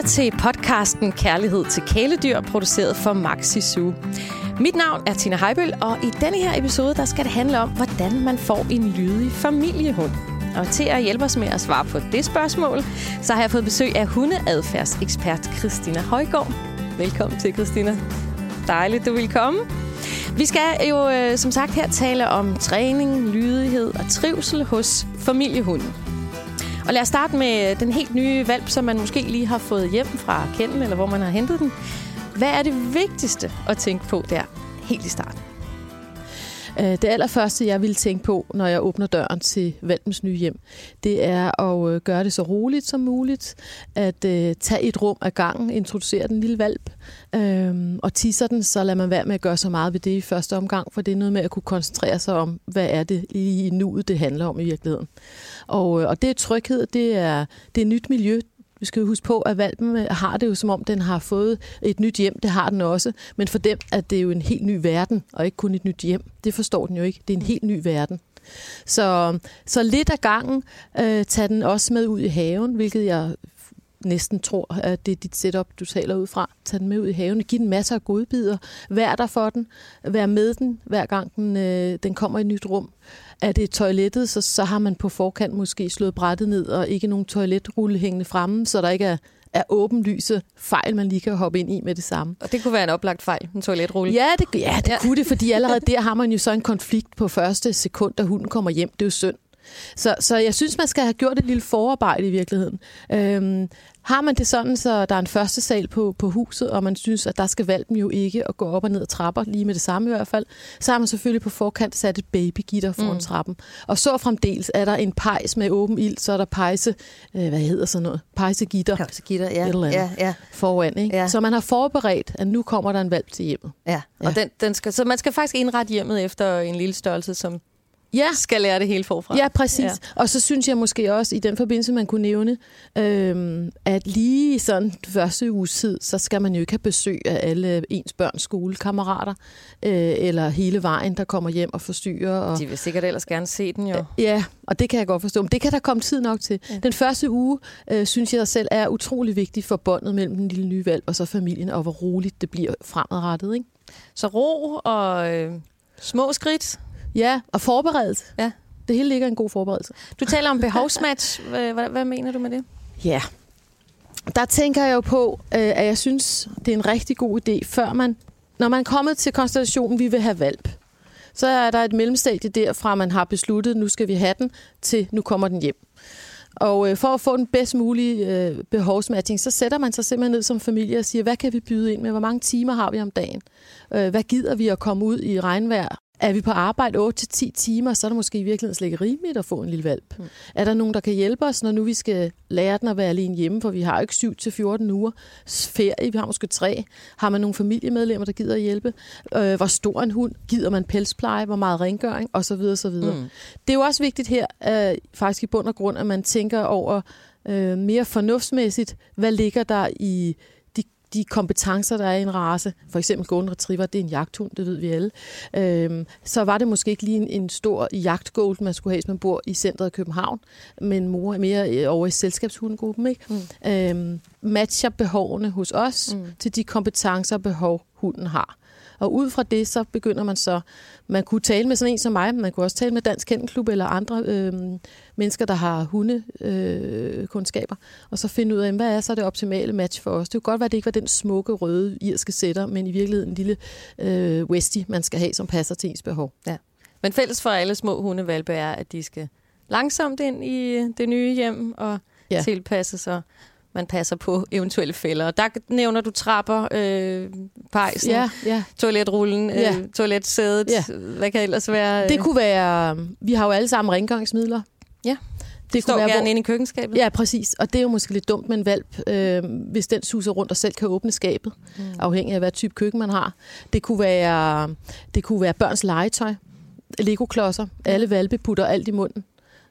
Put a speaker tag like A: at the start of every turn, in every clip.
A: lytter til podcasten Kærlighed til kæledyr, produceret for Maxi Zoo. Mit navn er Tina Heibøl, og i denne her episode der skal det handle om, hvordan man får en lydig familiehund. Og til at hjælpe os med at svare på det spørgsmål, så har jeg fået besøg af hundeadfærdsekspert Christina Højgaard. Velkommen til, Christina. Dejligt, du vil komme. Vi skal jo øh, som sagt her tale om træning, lydighed og trivsel hos familiehunden. Og lad os starte med den helt nye valp, som man måske lige har fået hjem fra kenden, eller hvor man har hentet den. Hvad er det vigtigste at tænke på der, helt i starten?
B: Øh, det allerførste, jeg vil tænke på, når jeg åbner døren til valpens nye hjem, det er at øh, gøre det så roligt som muligt, at øh, tage et rum ad gangen, introducere den lille valp, øhm, og tisser den, så lader man være med at gøre så meget ved det i første omgang, for det er noget med at kunne koncentrere sig om, hvad er det i nuet, det handler om i virkeligheden. Og, og det er tryghed, det er, det er nyt miljø, vi skal jo huske på, at valpen øh, har det jo som om, den har fået et nyt hjem. Det har den også. Men for dem er det jo en helt ny verden, og ikke kun et nyt hjem. Det forstår den jo ikke. Det er en helt ny verden. Så, så lidt af gangen øh, tager den også med ud i haven, hvilket jeg næsten tror, at det er dit setup, du taler ud fra. Tag den med ud i haven, giv den masser af godbidder, vær der for den, vær med den, hver gang den, øh, den kommer i et nyt rum. Er det toilettet, så, så har man på forkant måske slået brættet ned, og ikke nogen toiletrulle hængende fremme, så der ikke er er åbenlyse fejl, man lige kan hoppe ind i med det samme.
A: Og det kunne være en oplagt fejl, en toiletrulle.
B: Ja, det, ja, det ja. kunne det, fordi allerede der har man jo så en konflikt på første sekund, da hunden kommer hjem. Det er jo synd. Så, så jeg synes, man skal have gjort et lille forarbejde i virkeligheden. Øhm, har man det sådan, så der er en første sal på, på huset, og man synes, at der skal valpen jo ikke at gå op og ned ad trapper, lige med det samme i hvert fald, så har man selvfølgelig på forkant sat et babygitter foran mm. trappen. Og så fremdeles er der en pejs med åben ild, så er der pejse, øh, hvad hedder sådan noget? Pejsegitter.
A: Pejsegitter, ja. Eller ja, ja.
B: Foran, ikke? Ja. Så man har forberedt, at nu kommer der en valp til hjemmet.
A: Ja, og ja. Den, den skal, så man skal faktisk indrette hjemmet efter en lille størrelse, som ja. skal lære det hele forfra.
B: Ja, præcis. Ja. Og så synes jeg måske også, i den forbindelse, man kunne nævne, øhm, at lige sådan første uges tid, så skal man jo ikke have besøg af alle ens børns skolekammerater, øh, eller hele vejen, der kommer hjem og forstyrrer. Og,
A: De vil sikkert ellers gerne se den jo.
B: Ja, og det kan jeg godt forstå. Men det kan der komme tid nok til. Ja. Den første uge, øh, synes jeg selv, er utrolig vigtig for båndet mellem den lille nye valg og så familien, og hvor roligt det bliver fremadrettet. Ikke?
A: Så ro og øh, små skridt
B: Ja, og forberedelse. Ja. Det hele ligger en god forberedelse.
A: Du taler om behovsmatch. Hvad, hvad mener du med det?
B: Ja, der tænker jeg jo på, øh, at jeg synes, det er en rigtig god idé, før man, når man er kommet til konstellationen, vi vil have valp, så er der et mellemstadie derfra, man har besluttet, nu skal vi have den, til nu kommer den hjem. Og øh, for at få den bedst mulige øh, behovsmatching, så sætter man sig simpelthen ned som familie og siger, hvad kan vi byde ind med? Hvor mange timer har vi om dagen? Øh, hvad gider vi at komme ud i regnvejr er vi på arbejde 8-10 timer, så er det måske i virkeligheden slet ikke rimeligt at få en lille valp. Mm. Er der nogen, der kan hjælpe os, når nu vi skal lære den at være alene hjemme, for vi har jo ikke 7-14 uger ferie, vi har måske tre. Har man nogle familiemedlemmer, der gider at hjælpe? Øh, hvor stor en hund? Gider man pelspleje? Hvor meget rengøring? Og så videre, så videre. Mm. Det er jo også vigtigt her, øh, faktisk i bund og grund, at man tænker over øh, mere fornuftsmæssigt, hvad ligger der i de kompetencer, der er i en race, for eksempel Golden Retriever, det er en jagthund, det ved vi alle, øhm, så var det måske ikke lige en, en stor jagtgål, man skulle have, hvis man bor i centret af København, men mor mere øh, over i selskabshundegruppen. Ikke? Mm. Øhm, matcher behovene hos os mm. til de kompetencer og behov, hunden har. Og ud fra det, så begynder man så, man kunne tale med sådan en som mig, man kunne også tale med Dansk Kennelklub eller andre øh, mennesker, der har hundekundskaber, øh, og så finde ud af, hvad er så det optimale match for os. Det kunne godt være, at det ikke var den smukke, røde irske sætter, men i virkeligheden en lille øh, Westie, man skal have, som passer til ens behov. Ja.
A: Men fælles for alle små hundevalpe er, at de skal langsomt ind i det nye hjem og ja. tilpasse sig man passer på eventuelle fælder. Og der nævner du trapper, øh, pejsen, ja, ja. toiletrullen, ja. øh, toiletsædet. Ja. Hvad kan ellers være?
B: Øh? Det kunne være, vi har jo alle sammen rengøringsmidler.
A: Ja. Det Står kunne være, gerne hvor... inde i køkkenskabet.
B: Ja, præcis. Og det er jo måske lidt dumt med en valp, øh, hvis den suser rundt og selv kan åbne skabet, mm. afhængig af, hvad type køkken man har. Det kunne være, det kunne være børns legetøj, Lego-klodser. Alle valpe putter alt i munden.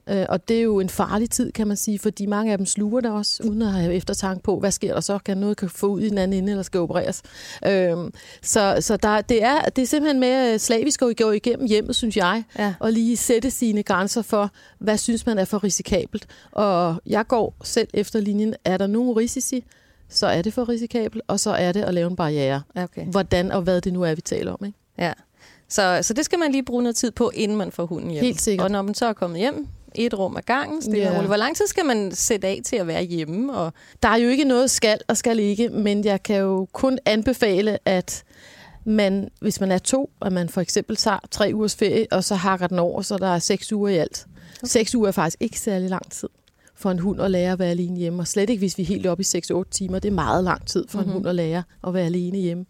B: Øh, og det er jo en farlig tid, kan man sige, fordi mange af dem sluger der også, uden at have eftertanke på, hvad sker der så? Kan noget kan få ud i den anden ende, eller skal opereres? Øhm, så så der, det, er, det er simpelthen med slavisk at gå igennem hjemmet, synes jeg, ja. og lige sætte sine grænser for, hvad synes man er for risikabelt. Og jeg går selv efter linjen, er der nogen risici? så er det for risikabelt, og så er det at lave en barriere.
A: Okay.
B: Hvordan og hvad det nu er, vi taler om. Ikke?
A: Ja. Så, så det skal man lige bruge noget tid på, inden man får hunden hjem.
B: Helt sikkert.
A: Og når man så er kommet hjem, et rum ad gangen, stille og roligt. Hvor lang tid skal man sætte af til at være hjemme? Og,
B: Der er jo ikke noget skal og skal ikke, men jeg kan jo kun anbefale, at man, hvis man er to, at man for eksempel tager tre ugers ferie, og så hakker den over, så der er seks uger i alt. Okay. Seks uger er faktisk ikke særlig lang tid for en hund at lære at være alene hjemme. Og slet ikke, hvis vi er helt oppe i 6-8 timer. Det er meget lang tid for mm-hmm. en hund at lære at være alene hjemme.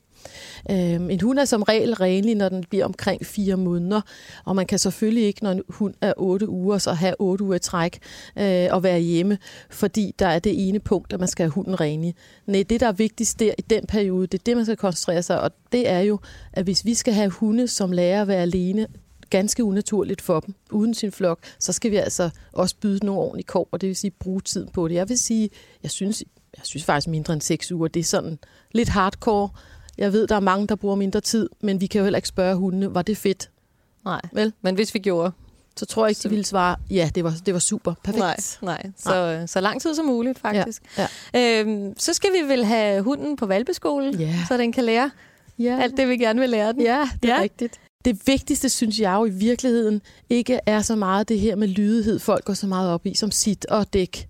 B: Øhm, en hund er som regel renlig, når den bliver omkring fire måneder, og man kan selvfølgelig ikke, når en hund er otte uger, så have otte uger i træk øh, og være hjemme, fordi der er det ene punkt, at man skal have hunden renlig. Nej, det der er vigtigst der i den periode, det er det, man skal koncentrere sig, og det er jo, at hvis vi skal have hunde, som lærer at være alene, ganske unaturligt for dem, uden sin flok, så skal vi altså også byde nogle ordentlige kår, og det vil sige bruge tiden på det. Jeg vil sige, jeg synes, jeg synes faktisk mindre end seks uger, det er sådan lidt hardcore. Jeg ved, der er mange, der bruger mindre tid, men vi kan jo heller ikke spørge hundene, var det fedt?
A: nej,
B: Vel?
A: men hvis vi gjorde,
B: Så tror jeg ikke, de ville svare, ja, det var, det var super, perfekt.
A: nej, nej. Så, så lang tid som muligt, faktisk.
B: Ja,
A: Øhm, så skal vi vel have hunden på valpeskole,
B: Ja.
A: så den kan lære
B: ja.
A: alt det, vi gerne vil lære den.
B: Ja, det er
A: Ja.
B: ja. rigtigt. Det vigtigste, synes jeg jo i virkeligheden, ikke er så meget det her med lydighed, folk går så meget op i, som sit og dæk.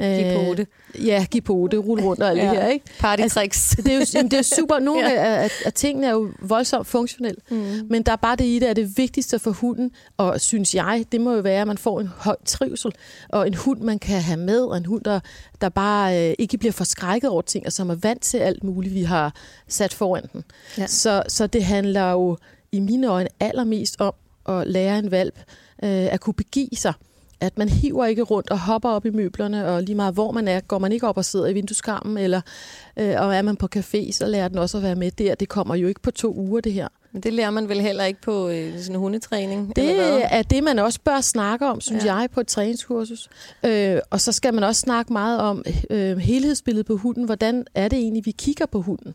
A: Giv på det.
B: Ja, giv på det, rulle rundt og alt ja. Det her, ikke?
A: Partytricks.
B: Det er jo jamen, det er super. Nogle
A: Ja.
B: af, af tingene er jo voldsomt funktionelle,
A: Mm.
B: men der er bare det i det, at det vigtigste for hunden, og synes jeg, det må jo være, at man får en høj trivsel, og en hund, man kan have med, og en hund, der, der bare øh, ikke bliver forskrækket over ting, og som er vant til alt muligt, vi har sat foran den.
A: Ja.
B: Så, så det handler jo i mine øjne allermest om at lære en valp øh, at kunne begive sig. At man hiver ikke rundt og hopper op i møblerne, og lige meget hvor man er, går man ikke op og sidder i vindueskarmen, eller øh, og er man på café, så lærer den også at være med der. Det kommer jo ikke på to uger, det her.
A: Men det lærer man vel heller ikke på øh, sådan en hundetræning? eller hvad?
B: Det er det, man også bør snakke om, synes
A: ja.
B: jeg, på et træningskursus. Øh, og så skal man også snakke meget om øh, helhedsbilledet på hunden. Hvordan er det egentlig, vi kigger på hunden?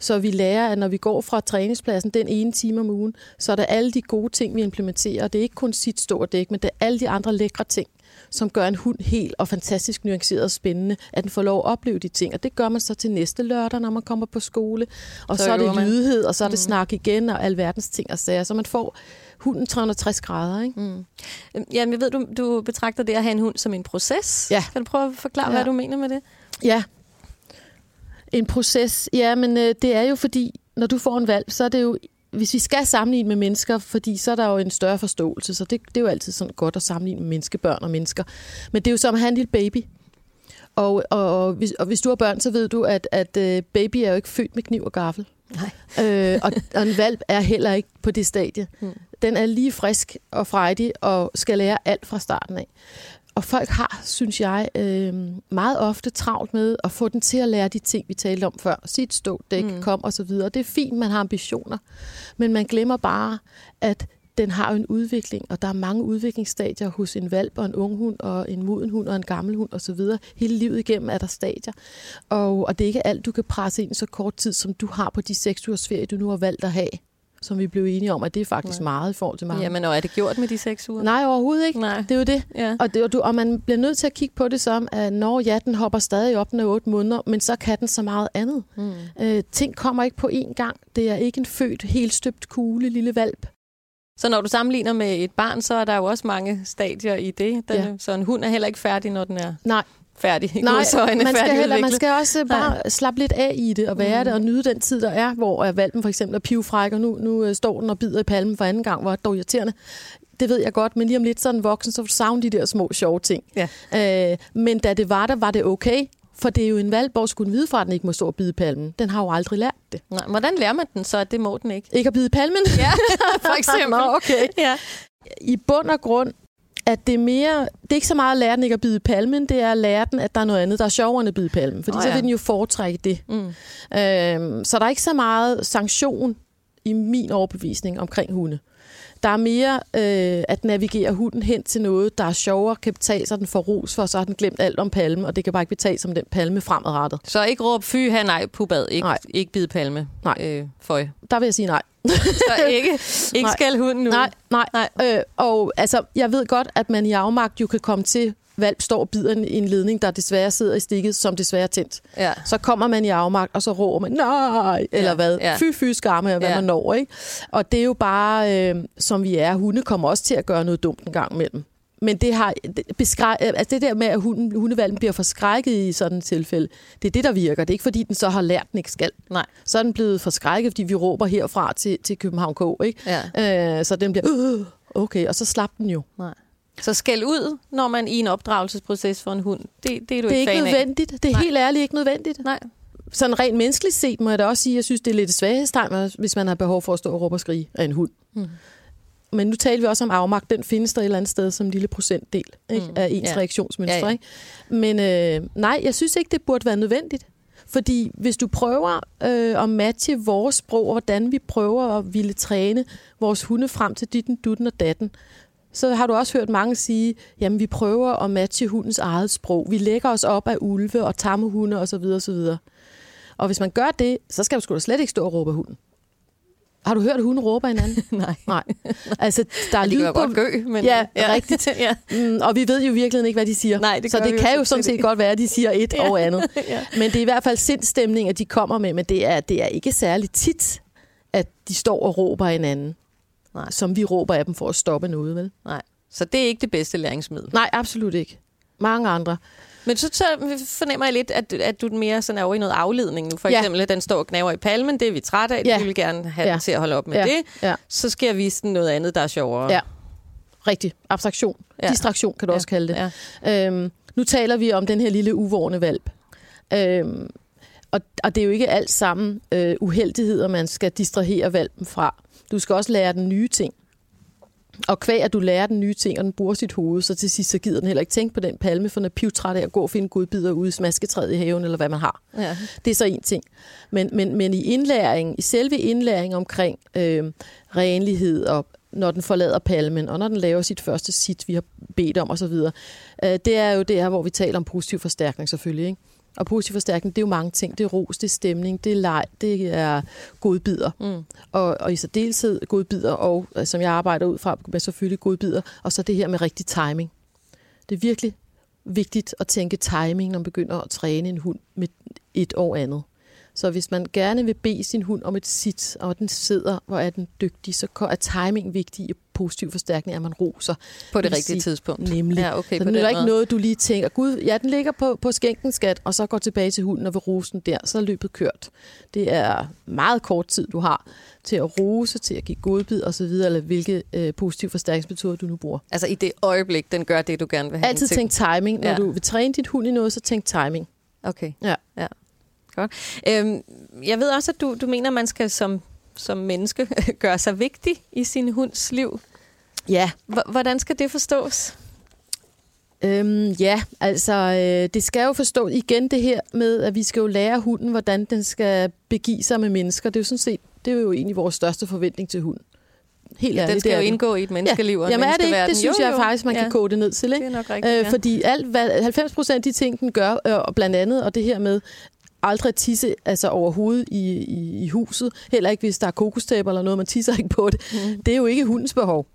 B: Så vi lærer, at når vi går fra træningspladsen den ene time om ugen, så er der alle de gode ting, vi implementerer. Og det er ikke kun sit store dæk, men det er alle de andre lækre ting, som gør en hund helt og fantastisk nuanceret og spændende, at den får lov at opleve de ting. Og det gør man så til næste lørdag, når man kommer på skole. Og
A: Så
B: så, er det lydighed, og så er det
A: Mm.
B: snak igen, og alverdens ting og sager. Så man får hunden 360 grader, ikke?
A: Mm. Jamen, jeg ved, du, du betragter det at have en hund som en proces.
B: Ja.
A: Kan du prøve at forklare,
B: Ja.
A: hvad du mener med det?
B: Ja. En proces. Ja, men øh, det er jo fordi, når du får en valp, så er det jo, hvis vi skal sammenligne med mennesker, fordi så er der jo en større forståelse, så det, det er jo altid sådan godt at sammenligne med menneskebørn og mennesker. Men det er jo som at have en lille baby. Og, og, og, hvis, og hvis du har børn, så ved du, at, at øh, baby er jo ikke født med kniv og gaffel.
A: Nej.
B: Øh, og, og en valp er heller ikke på det stadie.
A: Mm.
B: Den er lige frisk og frejdig og skal lære alt fra starten af. Og folk har, synes jeg, øh, meget ofte travlt med at få den til at lære de ting, vi talte om før. Sit stå, dæk,
A: Mm.
B: kom og så videre. Det er fint, man har ambitioner, men man glemmer bare, at den har jo en udvikling, og der er mange udviklingsstadier hos en valp og en ung hund og en moden hund og en gammel hund osv. Hele livet igennem er der stadier, og, og det er ikke alt, du kan presse ind så kort tid, som du har på de seks ugers ferie, du nu har valgt at have, som vi blev enige om, at det er faktisk
A: Nej.
B: meget i forhold til mange.
A: Jamen, og er det gjort med de seks uger?
B: Nej, overhovedet ikke.
A: Nej.
B: Det er jo det.
A: Ja.
B: Og, det, og, du, og man bliver nødt til at kigge på det som, at når ja, den hopper stadig op, den er otte måneder, men så kan den så meget andet.
A: Mm.
B: Øh, ting kommer ikke på én gang. Det er ikke en født, helt støbt kugle, lille valp.
A: Så når du sammenligner med et barn, så er der jo også mange stadier i det. Den,
B: Ja.
A: Så en hund er heller ikke færdig, når den er
B: Nej,
A: færdig.
B: Nej man, skal heller, man skal også bare slappe lidt af i det og være
A: Mm.
B: det og nyde den tid, der er, hvor øh, valpen for eksempel er pivfræk, og nu, nu øh, står den og bider i palmen for anden gang, hvor er det dog irriterende. Det ved jeg godt, men lige om lidt så er den voksen, så får du savne de der små sjove ting.
A: Ja.
B: Øh, men da det var der, var det okay. For det er jo en valp, hvor skulle den vide fra, at den ikke må stå og bide palmen. Den har jo aldrig lært det.
A: Nej, hvordan lærer man den så, at det må den ikke?
B: Ikke at bide palmen?
A: Ja, for eksempel.
B: Nå, okay.
A: Ja.
B: I bund og grund, at det er mere... Det er ikke så meget at lære den ikke at bide palmen, det er at lære den, at der er noget andet, der er sjovere end at bide palmen. Fordi oh, så
A: ja.
B: vil den jo foretrække det.
A: Mm.
B: Øhm, så der er ikke så meget sanktion i min overbevisning omkring hunde. Der er mere øh, at navigere hunden hen til noget, der er sjovere, kan betale sig, den får ros for, så har den glemt alt om palme, og det kan bare ikke betale sig om den palme fremadrettet.
A: Så ikke råb fy, ha, nej, pubad. Ikke,
B: Nej.
A: ikke bide palme.
B: Nej.
A: Øh, føj.
B: Der vil jeg sige nej.
A: Så ikke, ikke
B: Nej.
A: skal hunden nu.
B: Nej, nej.
A: Nej.
B: Øh, og altså, jeg ved godt, at man i afmagt jo kan komme til valp står og bider en, en ledning, der desværre sidder i stikket, som desværre er tændt.
A: Ja.
B: Så kommer man i afmagt, og så råber man, nej, eller
A: Ja,
B: hvad,
A: ja.
B: fy, fy, skamme, hvad
A: Ja.
B: man når, ikke? Og det er jo bare, øh, som vi er, hunde kommer også til at gøre noget dumt en gang imellem. Men det har det, beskræ- altså det der med, at hunden, hundevalpen bliver forskrækket i sådan et tilfælde, det er det, der virker. Det er ikke, fordi den så har lært, den ikke skal.
A: Nej.
B: Så er den blevet forskrækket, fordi vi råber herfra til, til København K, ikke?
A: Ja.
B: Øh, så den bliver, øh, okay, og så slap den jo.
A: Nej. Så skæld ud, når man i en opdragelsesproces for en hund. Det, det er du
B: Det er
A: ikke
B: ikke
A: fan af.
B: nødvendigt. Det er
A: Nej.
B: helt ærligt ikke nødvendigt.
A: Nej.
B: Sådan rent menneskeligt set må jeg da også sige, at jeg synes, det er lidt svaghedstegn, hvis man har behov for at stå og råbe og skrige af en hund.
A: Mm.
B: Men nu taler vi også om afmagt. Den findes der et eller andet sted som en lille procentdel ikke?
A: Mm.
B: af ens
A: Ja.
B: reaktionsmønstre.
A: Ja, ja.
B: Ikke? Men øh, nej, jeg synes ikke, det burde være nødvendigt. Fordi hvis du prøver øh, at matche vores sprog, og hvordan vi prøver at ville træne vores hunde frem til ditten, dutten og datten, så har du også hørt mange sige, jamen vi prøver at matche hundens eget sprog. Vi lægger os op af ulve og tammehunde osv. osv. Og hvis man gør det, så skal du sgu da slet ikke stå og råbe af hunden. Har du hørt, at hunde råber hinanden?
A: Nej.
B: Nej. Altså, der er lyd på...
A: godt gø, men...
B: Ja, rigtigt.
A: ja.
B: Mm, og vi ved jo virkelig ikke, hvad de siger.
A: Nej, det
B: så det
A: vi
B: kan jo
A: sådan set
B: godt være, at de siger et
A: Ja.
B: og andet.
A: ja.
B: Men det er i hvert fald sindstemning, at de kommer med. Men det er, det er ikke særlig tit, at de står og råber hinanden.
A: Nej.
B: Som vi råber af dem for at stoppe noget, vel?
A: Nej. Så det er ikke det bedste læringsmiddel.
B: Nej, absolut ikke. Mange andre.
A: Men så, så fornemmer jeg lidt, at, at du mere sådan er over i noget afledning nu. For
B: Ja.
A: eksempel, at den står og knaver i palmen, det er vi trætte af,
B: Ja.
A: vi vil gerne have
B: Ja.
A: til at holde op med
B: Ja.
A: det.
B: Ja.
A: Så skal jeg vise den noget andet, der er sjovere.
B: Ja. Rigtig. Abstraktion.
A: Ja.
B: Distraktion kan du
A: Ja.
B: også kalde det.
A: Ja.
B: Øhm, nu taler vi om den her lille uvårende valp. Øhm, og, og det er jo ikke alt sammen øh, uheldigheder, man skal distrahere valpen fra. Du skal også lære den nye ting. Og kvæg, at du lærer den nye ting, og den bruger sit hoved, så til sidst så gider den heller ikke tænke på den palme, for den er pivtræt af at gå og finde godbidder ude i smasketræet i haven, eller hvad man har.
A: Ja.
B: Det er så en ting. Men, men, men i indlæring, i selve indlæring omkring øh, renlighed og når den forlader palmen, og når den laver sit første sit, vi har bedt om osv., øh, det er jo det her, hvor vi taler om positiv forstærkning selvfølgelig. Ikke? Og positiv forstærkning, det er jo mange ting. Det er ros, det er stemning, det er leg, det er godbidder.
A: Mm.
B: Og, og i særdeleshed godbidder, og øh, som jeg arbejder ud fra, med selvfølgelig godbidder, og så det her med rigtig timing. Det er virkelig vigtigt at tænke timing, når man begynder at træne en hund med et år andet. Så hvis man gerne vil bede sin hund om et sit, og den sidder, hvor er den dygtig, så er timing vigtig i positiv forstærkning, at man roser.
A: På det rigtige
B: sige,
A: tidspunkt.
B: Nemlig.
A: Ja, okay,
B: så
A: på
B: det er ikke
A: måde.
B: noget, du lige tænker, gud, ja, den ligger på, på skænken, skat, og så går tilbage til hunden og vil rose den der, så er løbet kørt. Det er meget kort tid, du har til at rose, til at give godbid og så videre, eller hvilke øh, positive forstærkningsmetoder du nu bruger.
A: Altså i det øjeblik, den gør det, du gerne vil have
B: Altid tænk timing. Når
A: Ja.
B: du vil træne dit hund i noget, så tænk timing.
A: Okay.
B: Ja.
A: ja. Godt. Øhm, jeg ved også, at du, du mener, at man skal som, som menneske gøre sig vigtig i sin hunds liv.
B: Ja,
A: H- hvordan skal det forstås?
B: Øhm, ja, altså øh, det skal jo forstå igen det her med, at vi skal jo lære hunden, hvordan den skal begive sig med mennesker. Det er jo sådan set, det er jo egentlig vores største forventning til hunden. Helt
A: Ja,
B: ærligt,
A: den skal
B: det
A: jo
B: det.
A: indgå i et menneskeliv og en
B: Jamen er det ikke? Det synes
A: jo,
B: jeg
A: jo.
B: faktisk, man
A: ja.
B: kan koge det ned til. Ikke?
A: Det er nok rigtigt,
B: Øh,
A: ja.
B: fordi alt, hvad, 90 procent af de ting, den gør, øh, og blandt andet, og det her med aldrig at tisse altså overhovedet i, i, i huset, heller ikke hvis der er kokostæber eller noget, man tisser ikke på det,
A: Mm.
B: det er jo ikke hundens behov.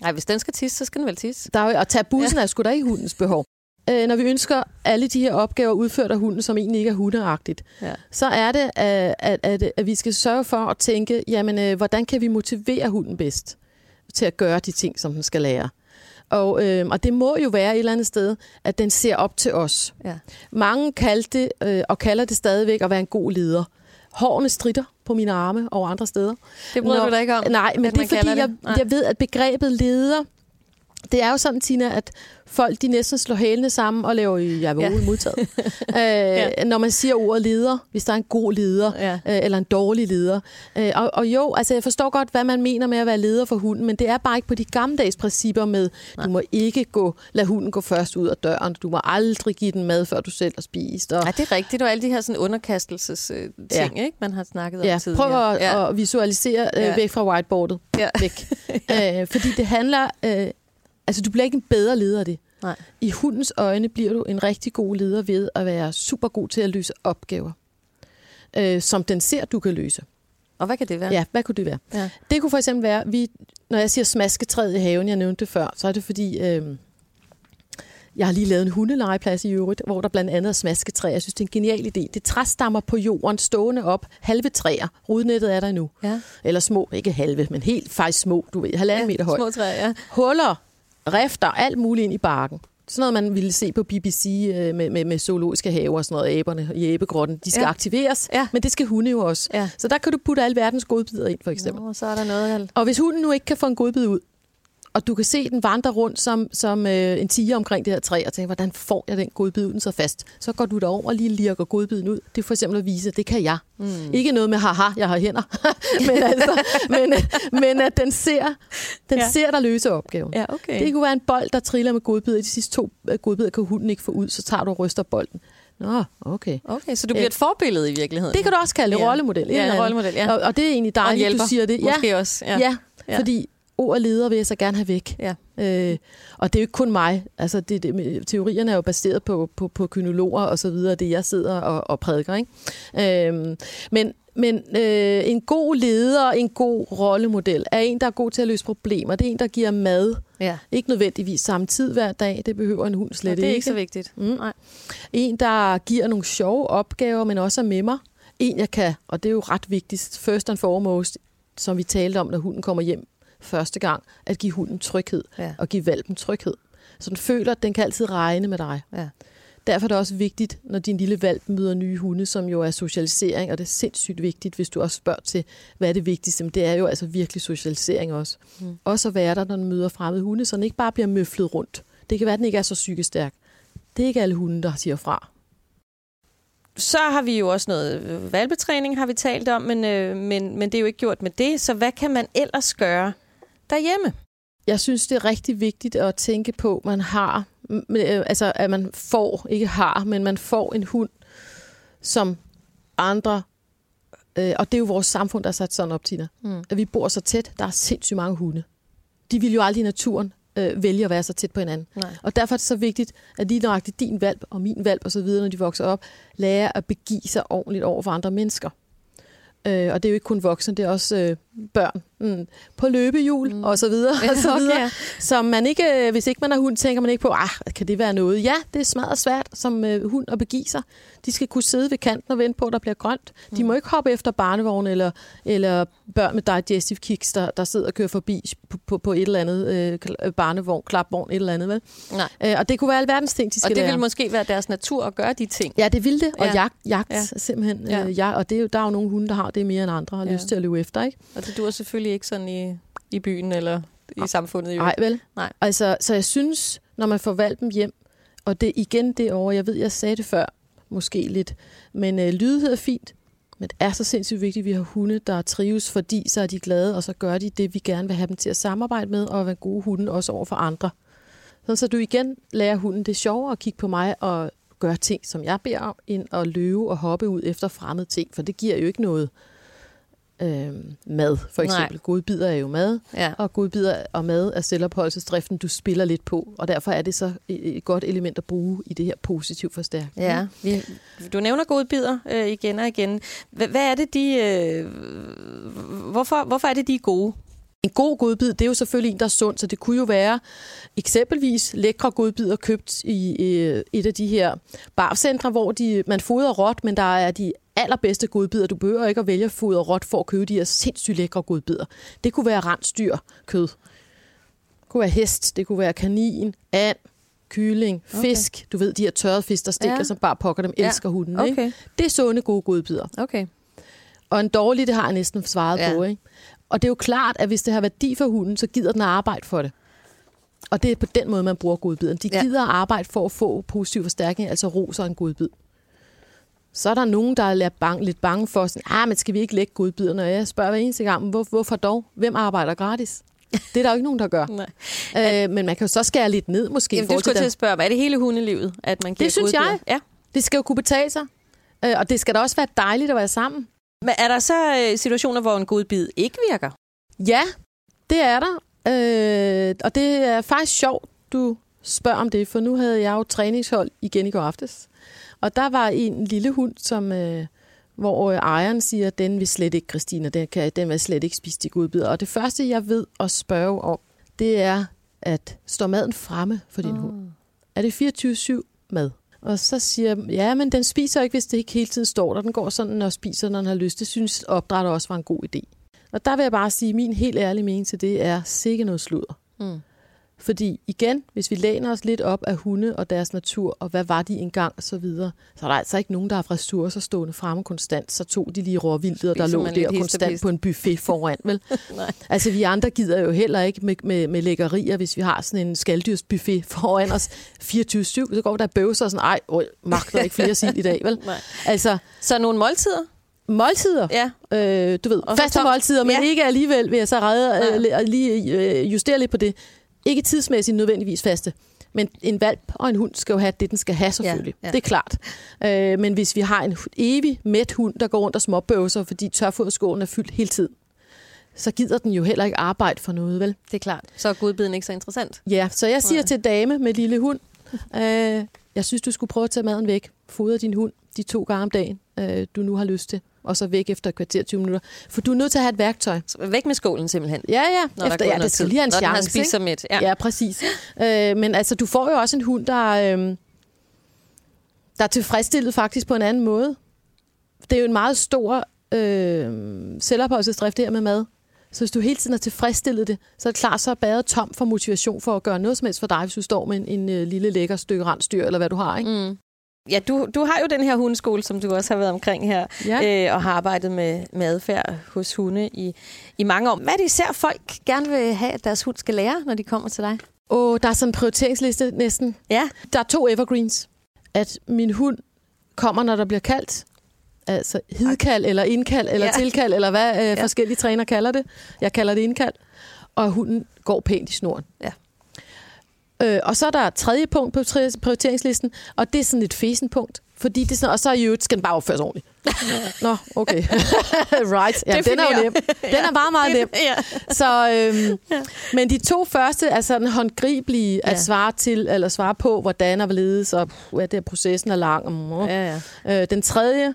A: Nej, hvis den skal tisse, så skal den vel tisse.
B: Der er jo, at tage bussen ja. er sgu da ikke hundens behov. Øh, når vi ønsker alle de her opgaver udført af hunden, som egentlig ikke er hundeagtigt,
A: Ja.
B: så er det, at, at, at, at vi skal sørge for at tænke, jamen, øh, hvordan kan vi motivere hunden bedst til at gøre de ting, som den skal lære. Og, øh, og det må jo være et eller andet sted, at den ser op til os.
A: Ja.
B: Mange kaldte det, øh, og kalder det stadigvæk at være en god leder. Hårene stritter på mine arme og andre steder.
A: Det bryder
B: Når-
A: du dig ikke om?
B: Nej, men det er fordi, jeg,
A: det? Nej.
B: jeg ved, at begrebet leder, det er jo sådan, Tina, at folk de næsten slår hælene sammen og laver, jeg vil
A: Ja.
B: ja. modtaget. øh, Når man siger ordet leder, hvis der er en god leder,
A: Ja.
B: øh, eller en dårlig leder. Øh, og, og jo, altså jeg forstår godt, hvad man mener med at være leder for hunden, men det er bare ikke på de gammeldags principper med,
A: Nej.
B: du må ikke gå, lade hunden gå først ud af døren, du må aldrig give den mad, før du selv har spist. Og,
A: Ja, det er rigtigt. Og alle de her sådan underkastelses øh, ting, ikke? man har snakket om
B: Ja,
A: tidligere.
B: prøv at,
A: ja.
B: at visualisere øh,
A: Ja.
B: væk fra whiteboardet.
A: Ja.
B: Væk. øh, fordi det handler... Øh, altså, du bliver ikke en bedre leder af det.
A: Nej.
B: I hundens øjne bliver du en rigtig god leder ved at være super god til at løse opgaver, øh, som den ser, du kan løse.
A: Og hvad kan det være?
B: Ja, hvad kunne det være?
A: Ja.
B: Det kunne for eksempel være, vi, når jeg siger smasketræet i haven, jeg nævnte det før, så er det fordi, øh, Jeg har lige lavet en hundelegeplads i øvrigt, hvor der blandt andet er smasketræer. Jeg synes, det er en genial idé. Det er træstammer på jorden, stående op, halve træer. Rudnettet er der nu.
A: Ja.
B: Eller små, ikke halve, men helt faktisk små, du ved, halvanden meter højt.
A: Små træer, ja.
B: Huller, rifter, alt muligt ind i barken. Sådan noget, man ville se på BBC øh, med, med, med zoologiske haver og sådan noget, æberne i æbegrotten. De skal Ja. aktiveres,
A: Ja.
B: men det skal hunde jo også.
A: Ja.
B: Så der kan du putte alle verdens godbidder ind, for eksempel.
A: Nå, så er der noget, jeg...
B: Og hvis hunden nu ikke kan få en godbid ud, og du kan se den vandre rundt som, som øh, en tiger omkring det her træ, og tænker, hvordan får jeg den godbid ud, den så fast? Så går du derover og lige lirker godbiden ud. Det er for eksempel at vise, at det kan jeg. Mm. Ikke noget med, haha, jeg har hænder, men, altså, men, men at den ser, den
A: Ja.
B: ser der løse opgaven.
A: Ja, okay.
B: Det kunne være en bold, der triller med godbid. De sidste to øh, godbidder kan hunden ikke få ud, så tager du og ryster bolden. Nå, okay.
A: Okay, så du bliver et forbillede i virkeligheden.
B: Det kan du også kalde det,
A: Ja.
B: rollemodel.
A: Ja, en rollemodel, ja.
B: Og, og det er egentlig dejligt,
A: hjælper.
B: du siger det.
A: Måske også. Ja.
B: Ja, ja,
A: Ja.
B: fordi ord leder vil jeg så gerne have væk.
A: Ja.
B: Øh, og det er jo ikke kun mig. Altså, det, det, teorierne er jo baseret på, på, på kynologer og så videre, det jeg sidder og, og prædiker. Ikke? Øhm, men men øh, en god leder, en god rollemodel, er en, der er god til at løse problemer. Det er en, der giver mad.
A: ja.
B: Ikke nødvendigvis samme tid hver dag. Det behøver en hund slet
A: Og det er
B: ikke.
A: ikke så vigtigt.
B: Mm.
A: Nej.
B: En, der giver nogle sjove opgaver, men også er med mig. En, jeg kan, og det er jo ret vigtigt, first and foremost, som vi talte om, når hunden kommer hjem første gang, at give hunden tryghed
A: Ja.
B: og give valpen tryghed. Så den føler, at den kan altid regne med dig.
A: Ja.
B: Derfor er det også vigtigt, når din lille valp møder nye hunde, som jo er socialisering, og det er sindssygt vigtigt, hvis du også spørger til, hvad er det vigtigste, men det er jo altså virkelig socialisering også. Mm. Også at være der, når den møder fremmede hunde, så den ikke bare bliver møflet rundt. Det kan være, at den ikke er så psykisk stærk. Det er ikke alle hunde, der siger fra.
A: Så har vi jo også noget valpetræning, har vi talt om, men, øh, men, men det er jo ikke gjort med det. Så hvad kan man ellers gøre derhjemme?
B: Jeg synes, det er rigtig vigtigt at tænke på, at man har, øh, altså at man får, ikke har, men man får en hund, som andre, øh, og det er jo vores samfund, der er sat sådan op, Tina,
A: Mm.
B: at vi bor så tæt, der er sindssygt mange hunde. De vil jo aldrig i naturen øh, vælge at være så tæt på hinanden.
A: Nej.
B: Og derfor er det så vigtigt, at lige nøjagtigt din valp og min valp osv., når de vokser op, lærer at begive sig ordentligt over for andre mennesker. Øh, og det er jo ikke kun voksne, det er også øh, børn. Mm. På løbehjul mm. og så videre. og så
A: okay,
B: videre.
A: ja.
B: Så man ikke, øh, hvis ikke man har hund, tænker man ikke på, ah, kan det være noget? Ja, det er smadret svært som øh, hund at begive sig. De skal kunne sidde ved kanten og vente på, at der bliver grønt. De må ikke hoppe efter barnevogn eller, eller børn med digestive kicks, der, der sidder og kører forbi på, på, på et eller andet øh, kl- barnevogn, klapvogn, et eller andet. Vel?
A: Nej.
B: Øh, og det kunne være alverdens ting, de
A: Og
B: skal
A: det
B: lære.
A: vil måske være deres natur at gøre de ting.
B: Ja, det vil det. Og
A: Ja.
B: ja. jagt, jagt
A: Ja.
B: simpelthen.
A: Ja.
B: Ja. Øh, ja, og det er der er jo nogle hunde, der har det mere end andre har
A: ja.
B: lyst til at løbe efter. Ikke?
A: Og det dur selvfølgelig ikke sådan i, i byen eller i samfundet. Jo.
B: Nej, vel?
A: Nej.
B: Altså, så jeg synes, når man får valpen hjem, og det igen det over, jeg ved, jeg sagde det før, måske lidt, men øh, lydighed er fint, men det er så sindssygt vigtigt, at vi har hunde, der trives, fordi så er de glade, og så gør de det, vi gerne vil have dem til at samarbejde med, og være gode hunde også over for andre. Sådan, så du igen lærer hunden, det er sjovere at kigge på mig og gøre ting, som jeg beder om, end at løbe og hoppe ud efter fremmede ting, for det giver jo ikke noget øh, mad, for
A: Nej.
B: eksempel. Godbidder er jo mad,
A: Ja.
B: og godbidder og mad er selvopholdelsesdriften, du spiller lidt på, og derfor er det så et godt element at bruge i det her positiv forstærkning.
A: Ja, vi, du nævner gode bidder øh, igen og igen. Hvad, hvad er det, de... Øh, hvorfor, hvorfor er det, de er gode?
B: En god godbid, det er jo selvfølgelig en, der er sund, så det kunne jo være eksempelvis lækre godbidder købt i øh, et af de her barcentre, hvor de, man fodrer råt, men der er de allerbedste godbidder. Du behøver ikke at vælge at fodre råt for at købe de her sindssygt lækre godbidder. Det kunne være rensdyr kød. Det kunne være hest, det kunne være kanin, and, kylling,
A: Okay.
B: fisk. Du ved, de her tørrede fisk, der stikker,
A: Ja.
B: som bare pokker dem,
A: Ja.
B: elsker hunden. Ikke?
A: Okay,
B: Det er sunde, gode godbidder.
A: okay.
B: Og en dårlig, det har jeg næsten svaret
A: Ja.
B: på. Ikke? Og det er jo klart, at hvis det har værdi for hunden, så gider den at arbejde for det. Og det er på den måde, man bruger godbidden. De
A: ja.
B: gider at arbejde for at få positiv forstærkning, altså ros og en godbid. Så er der nogen, der er lidt bange, lidt bange for, sådan, ah, men skal vi ikke lægge godbidder? Når jeg spørger hver eneste gang, hvor, hvorfor dog? Hvem arbejder gratis? Det er der jo ikke nogen, der gør.
A: Nej.
B: Øh, men man kan jo så skære lidt ned, måske.
A: Jamen,
B: forhold
A: skulle til at spørge mig. Er det hele hundelivet, at man giver
B: Det synes
A: gode
B: jeg.
A: Ja.
B: Det skal jo kunne betale sig. Øh, og det skal da også være dejligt at være sammen.
A: Men er der så øh, situationer, hvor en god bid ikke virker?
B: Ja, det er der. Øh, og det er faktisk sjovt, du spørger om det, for nu havde jeg jo træningshold igen i går aftes. Og der var en lille hund, som, øh, hvor øh, ejeren siger, den vil slet ikke, Christina, den, kan, den vil slet ikke spise de godbidder. Og det første, jeg ved at spørge om, det er, at står maden fremme for din hund? er det 24-7 mad? Og så siger jeg, ja, men den spiser ikke, hvis det ikke hele tiden står der. Den går sådan og spiser, når den har lyst. Det synes opdrætter også var en god idé. Og der vil jeg bare sige, at min helt ærlige mening til det er sikkert noget sludder.
A: Mm.
B: Fordi igen, hvis vi læner os lidt op af hunde og deres natur, og hvad var de engang og så videre, så er der altså ikke nogen, der har haft ressourcer stående fremme konstant. Så tog de lige råvildet, og der lå der konstant på en buffet foran, vel?
A: Nej.
B: Altså, vi andre gider jo heller ikke med, med, med lækkerier, hvis vi har sådan en skalddyrsbuffet foran os 24-7. Så går der bøvser og sådan, ej, øh, magter ikke flere sild i dag, vel?
A: Nej.
B: Altså,
A: Så nogle måltider?
B: måltider,
A: Ja.
B: øh, du ved,
A: Og
B: faste måltider, men
A: Ja.
B: ikke alligevel, vil jeg så redde,
A: Nej.
B: øh, lige øh, justere lidt på det. Ikke tidsmæssigt nødvendigvis faste, men en valp og en hund skal jo have det, den skal have selvfølgelig.
A: Ja, ja.
B: Det er klart. Øh, men hvis vi har en evig mæt hund, der går rundt og småbøvser, fordi tørfoderskålen er fyldt hele tiden, så gider den jo heller ikke arbejde for noget, vel?
A: Det er klart. Så er gudbiden ikke så interessant.
B: Ja, så jeg siger
A: Nej.
B: til dame med lille hund, øh, jeg synes, du skulle prøve at tage maden væk. Fodre din hund de to gange om dagen, øh, du nu har lyst til. Og så væk efter kvarter 20 minutter. For du er nødt til at have et værktøj.
A: Så væk med skålen simpelthen.
B: Ja, ja.
A: Når der
B: efter,
A: går
B: ja, det skal lige have en
A: Når den har
B: chance.
A: spist. Ja.
B: Ja, præcis. Øh, men altså, du får jo også en hund, der, øh, der er tilfredsstillet faktisk på en anden måde. Det er jo en meget stor øh, selvopholdelsesdrift her med mad. Så hvis du hele tiden har tilfredsstillet det, så er det klart, så er badet tom for motivation for at gøre noget som helst for dig, hvis du står med en, en øh, lille lækker stykke rensdyr, eller hvad du har. Ikke?
A: Mm. Ja, du, du har jo den her hundeskole, som du også har været omkring her,
B: Ja.
A: øh, og har arbejdet med, med adfærd hos hunde i, i mange år. Hvad er det især folk gerne vil have, at deres hund skal lære, når de kommer til dig?
B: Og der er sådan en prioriteringsliste næsten.
A: Ja.
B: Der er to evergreens. At min hund kommer, når der bliver kaldt. Altså hidkald, eller indkald, eller
A: Ja.
B: tilkald, eller hvad øh,
A: Ja.
B: forskellige træner kalder det. Jeg kalder det indkald. Og hunden går pænt i snoren.
A: Ja.
B: Øh, og så er der tredje punkt på prioriteringslisten, og det er sådan et fesen punkt. Fordi det er sådan, og så i øvrigt skal den bare opføres ordentligt. Nå, okay. right. Ja, den er jo nem. Den er meget, meget nem.
A: ja.
B: Så, øhm, men de to første er sådan håndgribelige at
A: Ja.
B: svare til, eller svare på, hvordan og hvorledes, og ja, det er processen er lang. Og,
A: ja, ja.
B: øh, den tredje,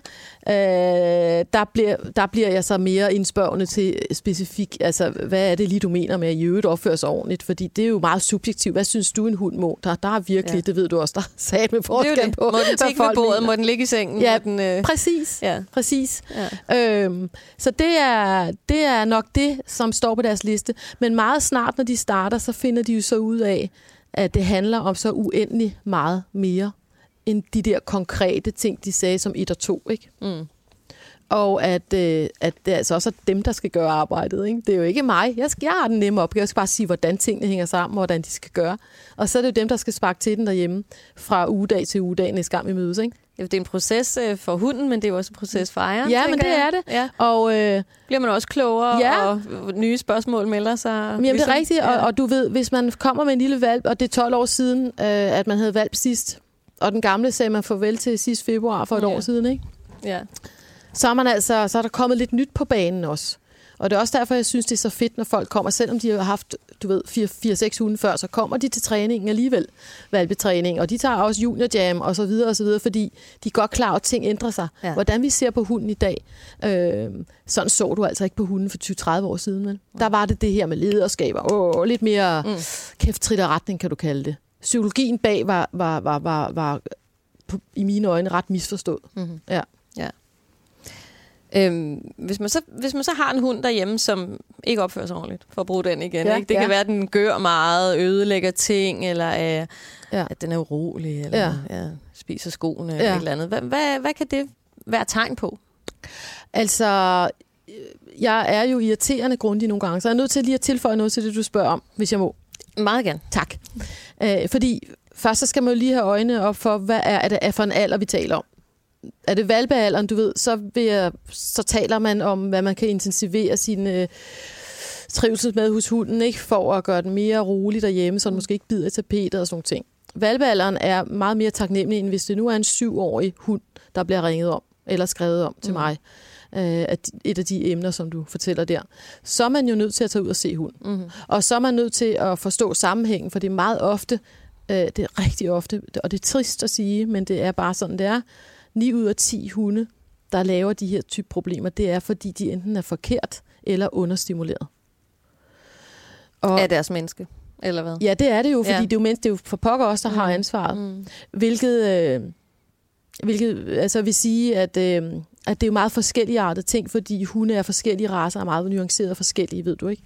B: øh, der, bliver, der bliver jeg så mere indspørgende til specifik, altså hvad er det lige, du mener med at i øvrigt opføre sig ordentligt? Fordi det er jo meget subjektivt. Hvad synes du, en hund må? Der, der er virkelig,
A: Ja.
B: ja. det ved du også, der er sat med forskel
A: det.
B: på,
A: Må den tigge ved bordet?
B: mener.
A: Må den ligge i sengen?
B: Ja,
A: den, øh...
B: Præcis,
A: ja.
B: præcis.
A: ja.
B: Øhm, så det er, det er nok det, som står på deres liste. Men meget snart, når de starter, så finder de jo så ud af, at det handler om så uendelig meget mere, end de der konkrete ting, de sagde som et og to. Ikke?
A: Mm.
B: Og at, øh, at det er altså også er dem, der skal gøre arbejdet. Ikke? Det er jo ikke mig. Jeg, skal, jeg har den nemme opgave. Jeg skal bare sige, hvordan tingene hænger sammen, og hvordan de skal gøre. Og så er det jo dem, der skal sparke til den derhjemme fra ugedag til ugedag, næste gang vi mødes. Ikke?
A: Ja, Det er en proces øh, for hunden, men det er jo også en proces for ejeren.
B: Ja, men det
A: jeg.
B: er det.
A: Ja.
B: Og øh,
A: Bliver man også klogere,
B: Ja.
A: og nye spørgsmål melder sig?
B: Jamen, det er rigtigt, og, og du ved, hvis man kommer med en lille valp, og det er 12 år siden, øh, at man havde valp sidst, og den gamle sagde man farvel til sidst februar for et
A: Ja.
B: år siden, ikke?
A: Ja.
B: så er, man altså, så er der kommet lidt nyt på banen også. Og det er også derfor, jeg synes, det er så fedt, når folk kommer, selvom de har haft, du ved, 4-6 uger før, så kommer de til træningen alligevel, valpetræning, og de tager også junior jam og så videre og så videre, fordi de er godt klar, at ting ændrer sig.
A: Ja.
B: Hvordan vi ser på hunden i dag, øh, sådan så du altså ikke på hunden for 20-30 år siden. Vel? Der var det det her med lederskaber, åh, lidt mere
A: Mm.
B: mm. kæft, trit og retning, kan du kalde det. Psykologien bag var, var, var, var, var på, i mine øjne ret misforstået.
A: Mm-hmm.
B: Ja.
A: Øhm, hvis, man så, hvis man så har en hund derhjemme, som ikke opfører sig ordentligt, for at bruge den igen.
B: Ja,
A: ikke? Det
B: ja.
A: kan være, at den gør meget, ødelægger ting, eller øh,
B: Ja.
A: at den er urolig, eller ja.
B: Ja.
A: Spiser skoene, eller
B: Ja.
A: et eller andet. Hvad, hvad, hvad kan det være tegn på?
B: Altså, øh, jeg er jo irriterende grundig nogle gange, så jeg er nødt til lige at tilføje noget til det, du spørger om, hvis jeg må.
A: Meget gerne.
B: Tak. Øh, fordi først så skal man jo lige have øjnene op for, hvad er det for en alder, vi taler om. Er det valpealderen, du ved, så, vil jeg, så taler man om, hvad man kan intensivere sin øh, trivsel med hos hunden, ikke? for at gøre den mere rolig derhjemme, så den måske ikke bider i tapetet og sådan ting. Valpealderen er meget mere taknemmelig, end hvis det nu er en syvårig hund, der bliver ringet om, eller skrevet om til
A: Mm.
B: mig. Øh, et af de emner, som du fortæller der. Så er man jo nødt til at tage ud og se hunden.
A: Mm-hmm.
B: Og så er man nødt til at forstå sammenhængen, for det er meget ofte, øh, det er rigtig ofte, og det er trist at sige, men det er bare sådan, det er. 9 ud af 10 hunde, der laver de her type problemer, det er, fordi de enten er forkert eller understimuleret. Og,
A: Af deres menneske. eller hvad?
B: Ja, det er det jo, fordi
A: Ja.
B: det, er jo, mens, det er jo for pokker også, der mm. har ansvaret.
A: Mm.
B: Hvilket, øh, hvilket altså vil sige, at, øh, at det er jo meget forskellige artede ting, fordi hunde er forskellige raser, er meget nuancerede og forskellige, ved du ikke?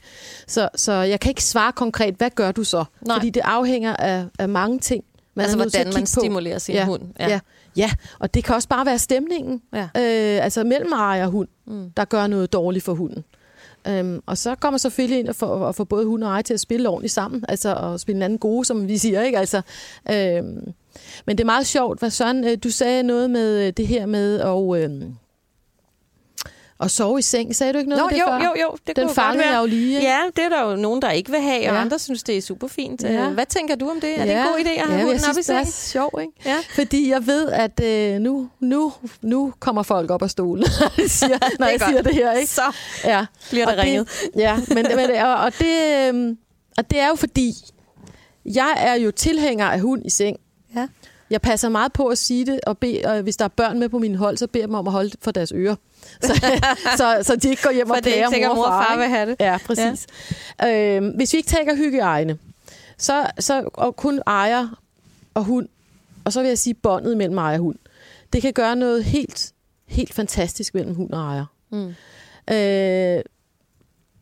B: Så, så jeg kan ikke svare konkret, hvad gør du så?
A: Nej.
B: Fordi det afhænger af, af mange ting. Man
A: altså, hvordan man stimulerer sin
B: Ja,
A: hund.
B: Ja. ja, ja, og det kan også bare være stemningen.
A: Ja.
B: Øh, altså mellem ejer og hund,
A: Mm.
B: der gør noget dårligt for hunden. Øhm, og så kommer selvfølgelig ind og får, og får både hund og ejer til at spille ordentligt sammen, altså at spille hinanden gode, som vi siger, ikke? Altså, øhm, men det er meget sjovt, hvad Søren, øh, du sagde noget med øh, det her med at, øhm, at sove i seng. Sagde du ikke noget
A: Nå,
B: om det
A: jo,
B: før?
A: jo, jo, det
B: Den fangede jeg jo lige. ikke?
A: Ja, det er der jo nogen, der ikke vil have, og
B: Ja.
A: andre synes, det er super fint.
B: Ja.
A: Hvad tænker du om det? Er det
B: Ja.
A: en god idé at have
B: ja,
A: hunden op i
B: synes, det er sjovt, ikke?
A: Ja.
B: Fordi jeg ved, at øh, nu, nu, nu kommer folk op af stolen, når jeg siger, når jeg siger det her. Ikke?
A: Så
B: Ja.
A: bliver der
B: Og det-
A: ringet.
B: Ja, men, men og, og, det, øhm, og det er jo fordi, jeg er jo tilhænger af hund i seng.
A: Ja.
B: Jeg passer meget på at sige det, og, bed, og hvis der er børn med på min hold, så beder jeg dem om at holde for deres ører. Så, så, så de ikke går hjem
A: For
B: og
A: er
B: plager mor og far.
A: vil
B: ikke?
A: have det.
B: Ja, præcis. Ja. Øhm, hvis vi ikke tænker hygiejne, så, så og kun ejer og hund, og så vil jeg sige båndet mellem ejer og hund, det kan gøre noget helt, helt fantastisk mellem hund og ejer.
A: Mm.
B: Øh,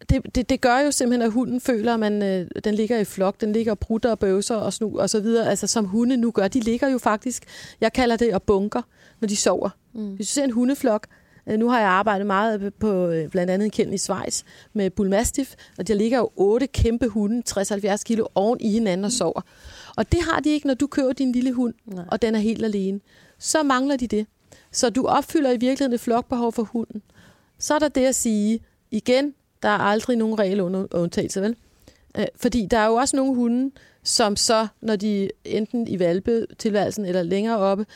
B: det, det, det gør jo simpelthen, at hunden føler, at man, øh, den ligger i flok, den ligger og prutter og bøvser og snu og så videre, altså som hunde nu gør. De ligger jo faktisk, jeg kalder det at bunker, når de sover.
A: Mm.
B: Hvis du ser en hundeflok, nu har jeg arbejdet meget på øh, blandt andet en i Schweiz med bullmastiff, og der ligger jo otte kæmpe hunde, 60-70 kilo, oven i hinanden og sover. Og det har de ikke, når du køber din lille hund,
A: Nej.
B: og den er helt alene. Så mangler de det. Så du opfylder i virkeligheden et flokbehov for hunden. Så er der det at sige, igen, der er aldrig nogen regel under undtagelse, vel? Øh, Fordi der er jo også nogle hunde, som så, når de enten i valpetilværelsen eller længere oppe,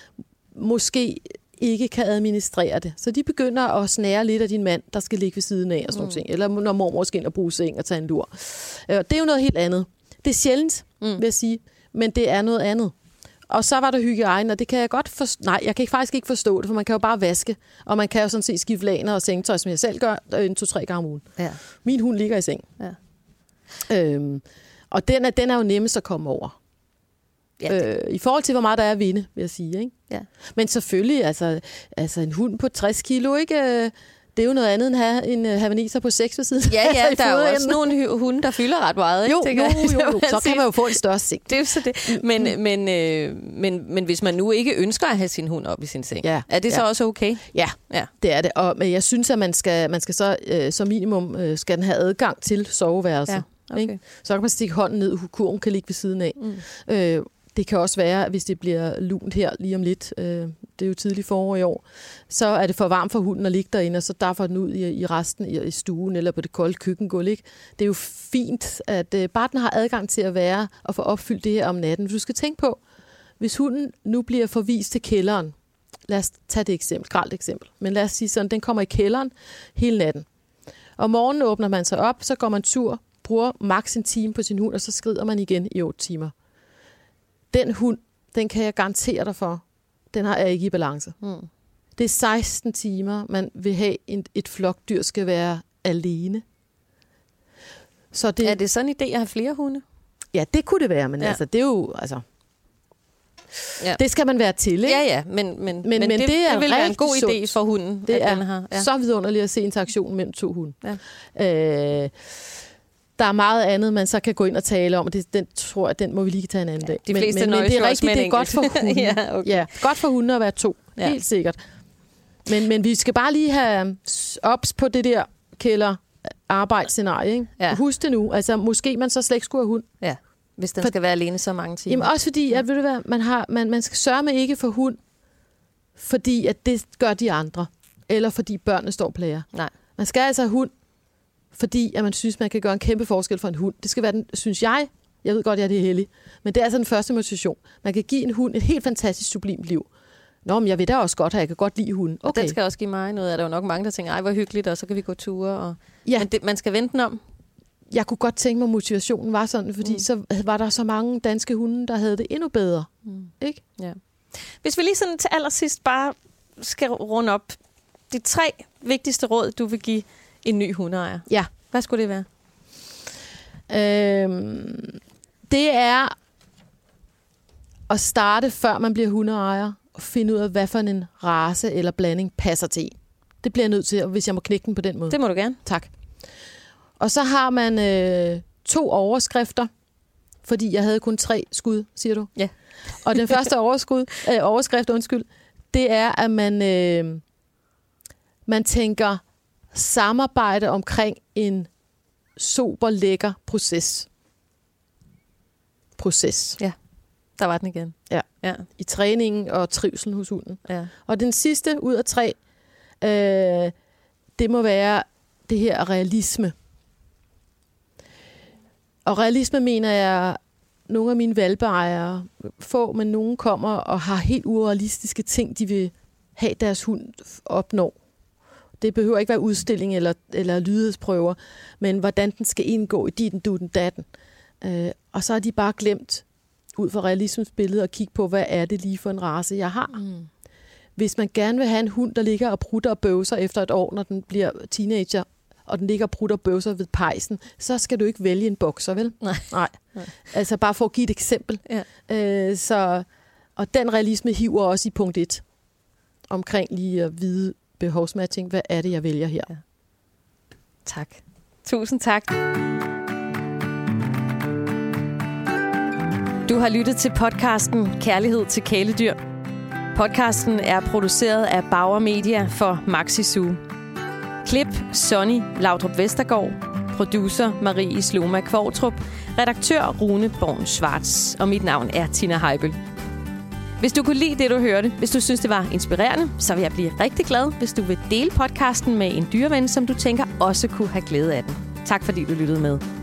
B: måske ikke kan administrere det. Så de begynder at snære lidt af din mand, der skal ligge ved siden af og sådan mm. ting. Eller når mormor skal ind og bruge seng og tage en lur. Øh, Det er jo noget helt andet. Det er sjældent,
A: Mm.
B: vil jeg sige, men det er noget andet. Og så var der hygiejne, og det kan jeg godt forstå. Nej, jeg kan faktisk ikke forstå det, for man kan jo bare vaske, og man kan jo sådan set skifte laner og sengetøj, som jeg selv gør, øh, en to-tre gange om ugen.
A: Ja.
B: Min hund ligger i seng.
A: Ja.
B: Øhm, og den er, den er jo nemmest at komme over.
A: Ja, det-
B: øh, I forhold til, hvor meget der er at vinde, vil jeg sige. Ikke?
A: Ja.
B: Men selvfølgelig, altså, altså en hund på 60 kilo, ikke? øh, det er jo noget andet end at have en uh, havaneser på 6 ved siden.
A: Ja, ja,
B: altså,
A: der er jo også nogle hunde, der fylder ret meget. Ikke?
B: Jo,
A: tænker
B: jo, jo, jo. Så kan man jo få en større seng.
A: Det er så det. Men, men, øh, men, men hvis man nu ikke ønsker at have sin hund op i sin seng,
B: Ja,
A: er det så
B: ja.
A: også okay?
B: Ja,
A: Ja.
B: det er det. Og, men jeg synes, at man skal, man skal så øh, som minimum øh, skal den have adgang til soveværelset.
A: Ja, okay.
B: Ikke? Så kan man stikke hånden ned, kurven kan ligge ved siden af.
A: Mm.
B: Øh, det kan også være, hvis det bliver lunt her lige om lidt, øh, det er jo tidligt forår i år, så er det for varmt for hunden at ligge derinde, og så derfor den ud i, i resten i, i stuen eller på det kolde køkkengulv. Ikke? Det er jo fint, at øh, bare den har adgang til at være og få opfyldt det her om natten. Du skal tænke på, hvis hunden nu bliver forvist til kælderen, lad os tage det eksempel, gralt eksempel, men lad os sige sådan, den kommer i kælderen hele natten. Om morgenen åbner man sig op, så går man tur, bruger maks en time på sin hund, og så skrider man igen i 8 timer. Den hund, den kan jeg garantere dig for, den har ikke i balance.
A: Mm.
B: Det er 16 timer, man vil have, en, et flokdyr skal være alene. Så det,
A: Er det sådan en idé at have flere hunde?
B: Ja, det kunne det være, men
A: Ja.
B: altså, det er jo... Altså,
A: Ja.
B: Det skal man være til, ikke?
A: Ja, ja, men, men, men,
B: men
A: det,
B: det er
A: det vil være en god idé
B: sundt.
A: for hunden,
B: Det
A: at
B: er
A: den har. Ja.
B: så vidunderligt at se interaktionen mellem to hunde.
A: Ja.
B: Øh, der er meget andet, man så kan gå ind og tale om, og det, den tror jeg, den må vi lige tage en anden dag.
A: De
B: men,
A: fleste
B: men, men det er rigtigt, det er godt for hunde.
A: Ja, okay.
B: ja, godt for hunde at være to,
A: Ja.
B: ja. helt sikkert. Men, men vi skal bare lige have ops på det der kælder arbejdsscenarie. Ikke?
A: Ja.
B: Husk det nu. Altså, måske man så slet ikke skulle have hund.
A: ja, hvis den
B: For-
A: skal være alene så mange timer.
B: Jamen også fordi, at, ved du hvad, man, har, man, man skal sørge med ikke for hund, fordi at det gør de andre. Eller fordi børnene står og plager.
A: Nej.
B: Man skal altså have hund, fordi at man synes, man kan gøre en kæmpe forskel for en hund. Det skal være den, synes jeg, jeg ved godt, jeg er det heldig, men det er altså den første motivation. Man kan give en hund et helt fantastisk sublimt liv. Nå, men jeg ved da også godt, at jeg kan godt lide hunden.
A: Og
B: Okay.
A: den skal også give mig noget. Er der jo nok mange, der tænker, ej, hvor hyggeligt, og så kan vi gå ture. Og...
B: Ja.
A: Men det, man skal vente den om.
B: Jeg kunne godt tænke mig, at motivationen var sådan, fordi
A: Mm.
B: så var der så mange danske hunde, der havde det endnu bedre.
A: Mm.
B: Ikke?
A: Hvis vi lige sådan til allersidst bare skal runde op. De tre vigtigste råd, du vil give en ny hundeejer.
B: Ja.
A: Hvad skulle det være?
B: Øhm, Det er at starte, før man bliver hundeejer, og finde ud af, hvad for en race eller blanding passer til. Det bliver jeg nødt til, hvis jeg må knække den på den måde.
A: Det må du gerne.
B: Tak. Og så har man øh, to overskrifter, fordi jeg havde kun tre skud, siger du?
A: Ja.
B: Og den første overskud, øh, overskrift, undskyld, det er, at man, øh, man tænker samarbejde omkring en super lækker proces. Proces.
A: Der var den igen.
B: Ja.
A: Ja.
B: I træningen og trivselen hos hunden.
A: ja.
B: Og den sidste ud af tre, øh, det må være det her realisme. Og realisme mener jeg, nogle af mine valpeejere, få, men nogen kommer og har helt urealistiske ting, de vil have deres hund opnå. Det behøver ikke være udstilling eller, eller lydighedsprøver, men hvordan den skal indgå i din, du, den, datten. Øh, og så har de bare glemt, ud fra realismens billede, at kigge på, hvad er det lige for en race, jeg har.
A: Mm.
B: Hvis man gerne vil have en hund, der ligger og prutter og bøvser efter et år, når den bliver teenager, og den ligger og prutter og bøvser ved pejsen, så skal du ikke vælge en bokser, vel?
A: Nej.
B: Nej.
A: Nej.
B: Altså bare for at give et eksempel.
A: Ja.
B: Øh, så, og den realisme hiver også i punkt 1. Omkring lige at vide behovsmatching. Hvad er det, jeg vælger her?
A: Tak. Tusind tak. Du har lyttet til podcasten Kærlighed til kæledyr. Podcasten er produceret af Bauer Media for Maxi Zoo. Klip Sonny Laudrup Vestergaard. Producer Marie Sloma Kvartrup. Redaktør Rune Born Schwartz. Og mit navn er Tina Heibel. Hvis du kunne lide det, du hørte, hvis du synes, det var inspirerende, så vil jeg blive rigtig glad, hvis du vil dele podcasten med en dyreven, som du tænker også kunne have glæde af den. Tak fordi du lyttede med.